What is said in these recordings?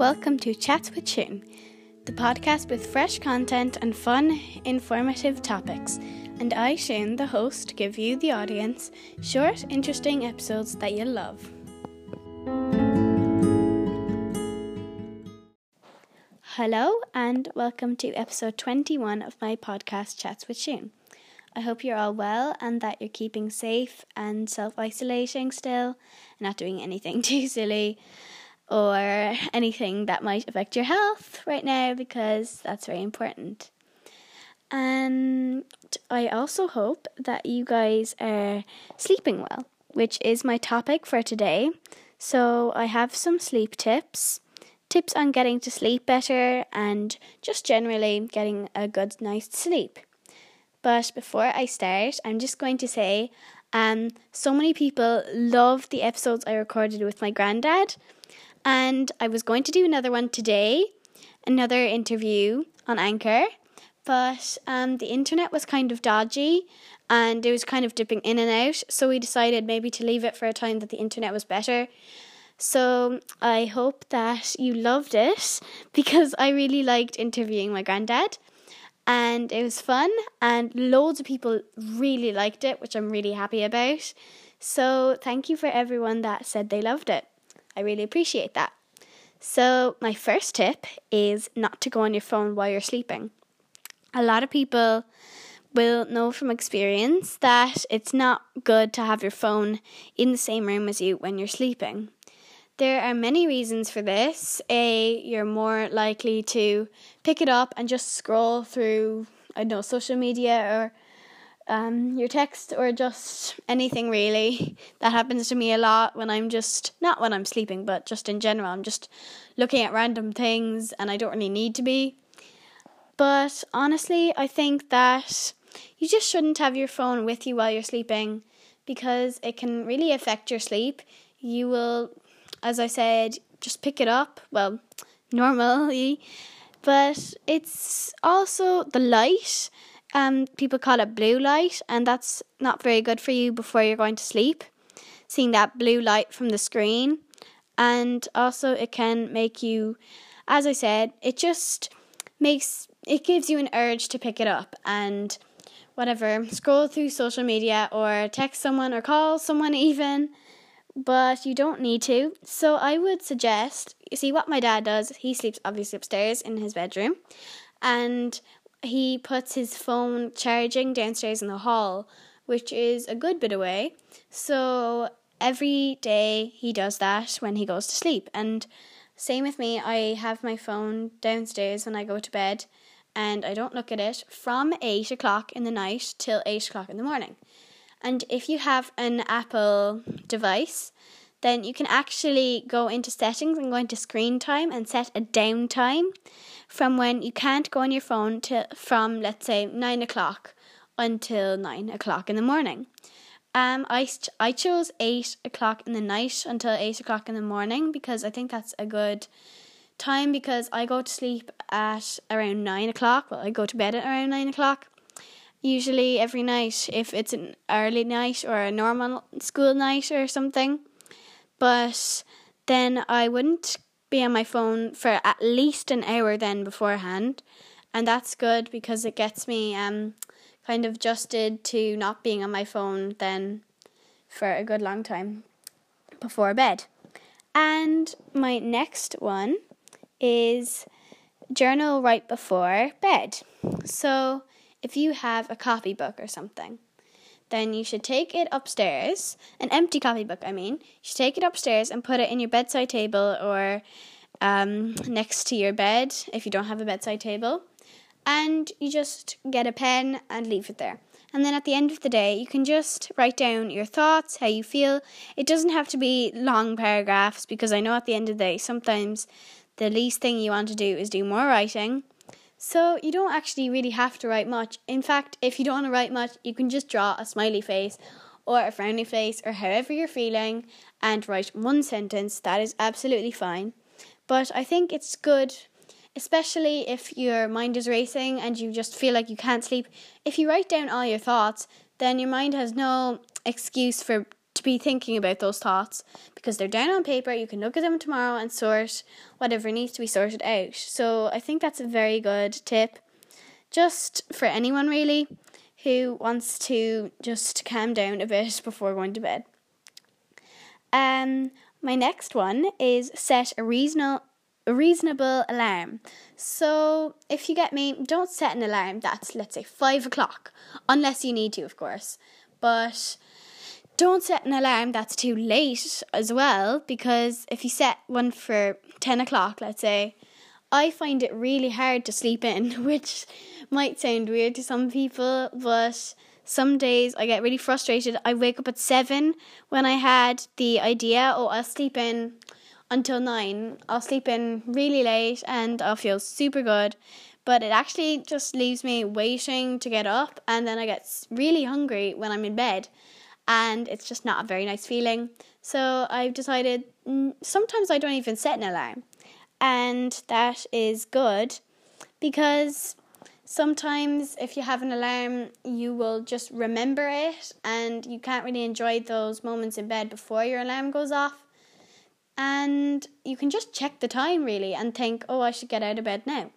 Welcome to Chats with Shun, the podcast with fresh content and fun, informative topics. And I, Shun, the host, give you, the audience, short, interesting episodes that you'll love. Hello, and welcome to episode 21 of my podcast, Chats with Shun. I hope you're all well and that you're keeping safe and self isolating still, not doing anything too silly or anything that might affect your health right now because that's very important. And I also hope that you guys are sleeping well, which is my topic for today. So I have some sleep tips, tips on getting to sleep better, and just generally getting a good night's sleep. But before I start, I'm just going to say um, so many people love the episodes I recorded with my granddad. And I was going to do another one today, another interview on Anchor, but um, the internet was kind of dodgy and it was kind of dipping in and out. So we decided maybe to leave it for a time that the internet was better. So I hope that you loved it because I really liked interviewing my granddad and it was fun and loads of people really liked it, which I'm really happy about. So thank you for everyone that said they loved it. I really appreciate that. So, my first tip is not to go on your phone while you're sleeping. A lot of people will know from experience that it's not good to have your phone in the same room as you when you're sleeping. There are many reasons for this. A, you're more likely to pick it up and just scroll through, I know, social media or um, your text or just anything really. That happens to me a lot when I'm just, not when I'm sleeping, but just in general. I'm just looking at random things and I don't really need to be. But honestly, I think that you just shouldn't have your phone with you while you're sleeping because it can really affect your sleep. You will, as I said, just pick it up, well, normally, but it's also the light um, people call it blue light, and that's not very good for you before you're going to sleep. Seeing that blue light from the screen, and also it can make you, as I said, it just makes it gives you an urge to pick it up and whatever, scroll through social media or text someone or call someone even, but you don't need to. So I would suggest, you see what my dad does, he sleeps obviously upstairs in his bedroom, and he puts his phone charging downstairs in the hall, which is a good bit away. So every day he does that when he goes to sleep. And same with me, I have my phone downstairs when I go to bed and I don't look at it from 8 o'clock in the night till 8 o'clock in the morning. And if you have an Apple device, then you can actually go into settings and go into screen time and set a downtime from when you can't go on your phone to from let's say nine o'clock until nine o'clock in the morning. Um, I I chose eight o'clock in the night until eight o'clock in the morning because I think that's a good time because I go to sleep at around nine o'clock. Well, I go to bed at around nine o'clock. Usually every night, if it's an early night or a normal school night or something but then I wouldn't be on my phone for at least an hour then beforehand, and that's good because it gets me um kind of adjusted to not being on my phone then for a good long time before bed. And my next one is journal right before bed. So if you have a copybook or something, then you should take it upstairs, an empty copybook, I mean. You should take it upstairs and put it in your bedside table or um, next to your bed if you don't have a bedside table. And you just get a pen and leave it there. And then at the end of the day, you can just write down your thoughts, how you feel. It doesn't have to be long paragraphs because I know at the end of the day, sometimes the least thing you want to do is do more writing. So you don't actually really have to write much. In fact, if you don't want to write much, you can just draw a smiley face or a frowny face or however you're feeling and write one sentence. That is absolutely fine. But I think it's good, especially if your mind is racing and you just feel like you can't sleep. If you write down all your thoughts, then your mind has no excuse for to be thinking about those thoughts because they're down on paper. You can look at them tomorrow and sort whatever needs to be sorted out. So I think that's a very good tip, just for anyone really who wants to just calm down a bit before going to bed. Um, my next one is set a reasonable a reasonable alarm. So if you get me, don't set an alarm that's let's say five o'clock, unless you need to, of course. But don't set an alarm that's too late as well, because if you set one for ten o'clock, let's say, I find it really hard to sleep in, which might sound weird to some people, but some days I get really frustrated. I wake up at seven when I had the idea, oh, I'll sleep in until nine. I'll sleep in really late and I'll feel super good. But it actually just leaves me waiting to get up, and then I get really hungry when I'm in bed, and it's just not a very nice feeling. So I've decided mm, sometimes I don't even set an alarm, and that is good because sometimes if you have an alarm, you will just remember it and you can't really enjoy those moments in bed before your alarm goes off. And you can just check the time really and think, oh, I should get out of bed now.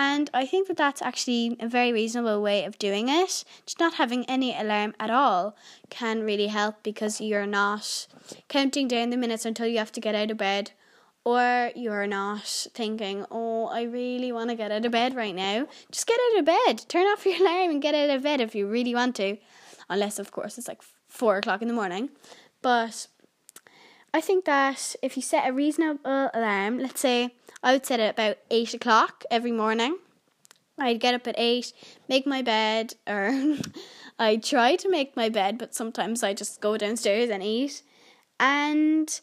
And I think that that's actually a very reasonable way of doing it. Just not having any alarm at all can really help because you're not counting down the minutes until you have to get out of bed or you're not thinking, oh, I really want to get out of bed right now, just get out of bed. Turn off your alarm and get out of bed if you really want to. Unless, of course, it's like four o'clock in the morning. But I think that if you set a reasonable alarm, let's say I would set it about eight o'clock every morning. I'd get up at eight, make my bed, or I try to make my bed, but sometimes I just go downstairs and eat. And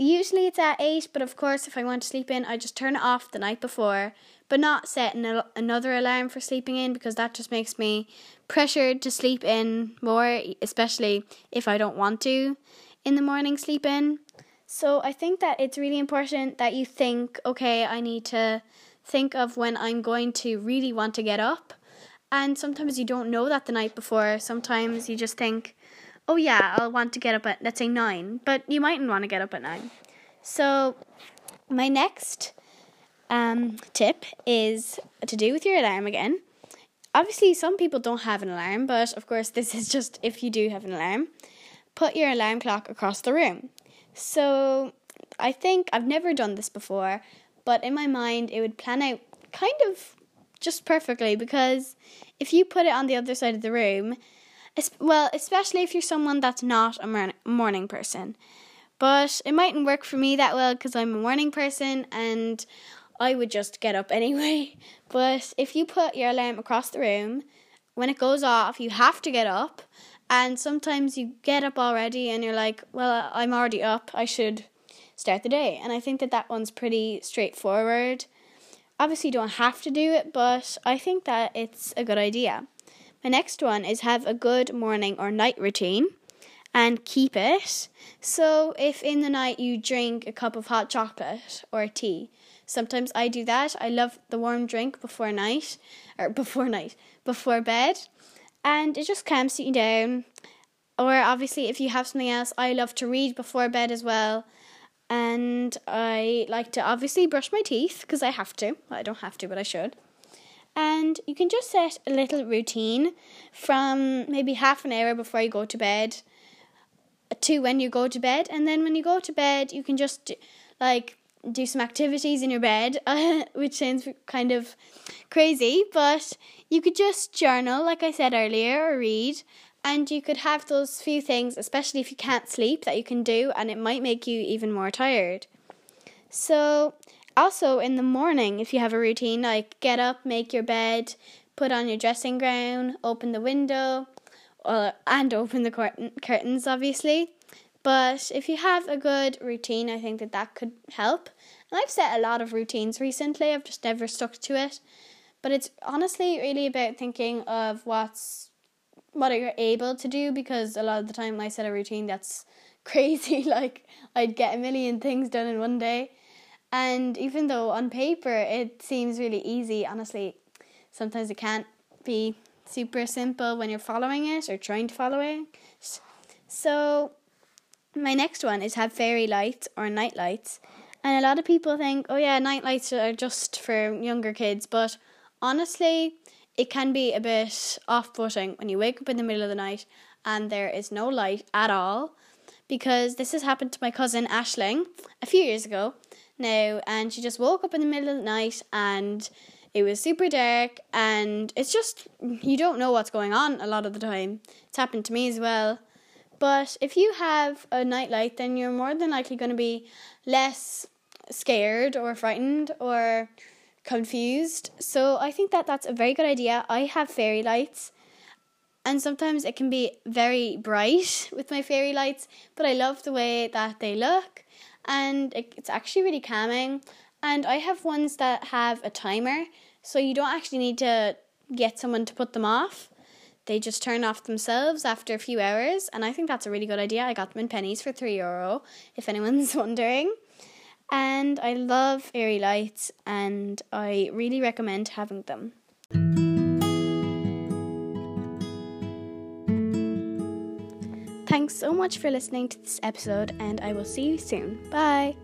Usually it's at 8, but of course, if I want to sleep in, I just turn it off the night before, but not set an, another alarm for sleeping in because that just makes me pressured to sleep in more, especially if I don't want to in the morning sleep in. So I think that it's really important that you think, okay, I need to think of when I'm going to really want to get up. And sometimes you don't know that the night before. Sometimes you just think, oh yeah, I'll want to get up at let's say nine, but you mightn't want to get up at nine. So my next um, tip is to do with your alarm again. Obviously, some people don't have an alarm, but of course, this is just if you do have an alarm. Put your alarm clock across the room. So I think I've never done this before, but in my mind, it would plan out kind of just perfectly because if you put it on the other side of the room, well, especially if you're someone that's not a morning person. But it mightn't work for me that well because I'm a morning person and I would just get up anyway. But if you put your alarm across the room, when it goes off, you have to get up. And sometimes you get up already and you're like, well, I'm already up. I should start the day. And I think that that one's pretty straightforward. Obviously, you don't have to do it, but I think that it's a good idea. My next one is have a good morning or night routine and keep it. So, if in the night you drink a cup of hot chocolate or tea, sometimes I do that. I love the warm drink before night or before night, before bed, and it just calms you down. Or, obviously, if you have something else, I love to read before bed as well. And I like to obviously brush my teeth because I have to. I don't have to, but I should and you can just set a little routine from maybe half an hour before you go to bed to when you go to bed and then when you go to bed you can just like do some activities in your bed which sounds kind of crazy but you could just journal like i said earlier or read and you could have those few things especially if you can't sleep that you can do and it might make you even more tired so also, in the morning, if you have a routine like get up, make your bed, put on your dressing gown, open the window, uh, and open the curtain, curtains, obviously. But if you have a good routine, I think that that could help. And I've set a lot of routines recently, I've just never stuck to it. But it's honestly really about thinking of what's what you're able to do because a lot of the time I set a routine that's crazy. like I'd get a million things done in one day. And even though on paper it seems really easy, honestly, sometimes it can't be super simple when you're following it or trying to follow it. So, my next one is have fairy lights or night lights. And a lot of people think, oh yeah, night lights are just for younger kids, but honestly, it can be a bit off putting when you wake up in the middle of the night and there is no light at all. Because this has happened to my cousin Ashling a few years ago now, and she just woke up in the middle of the night and it was super dark, and it's just you don't know what's going on a lot of the time. It's happened to me as well. But if you have a nightlight, then you're more than likely going to be less scared or frightened or confused. So I think that that's a very good idea. I have fairy lights, and sometimes it can be very bright with my fairy lights, but I love the way that they look, and it's actually really calming. And I have ones that have a timer, so you don't actually need to get someone to put them off they just turn off themselves after a few hours, and I think that's a really good idea. I got them in Penneys for three euro, if anyone's wondering. And I love fairy lights, and I really recommend having them. Thanks so much for listening to this episode, and I will see you soon. Bye.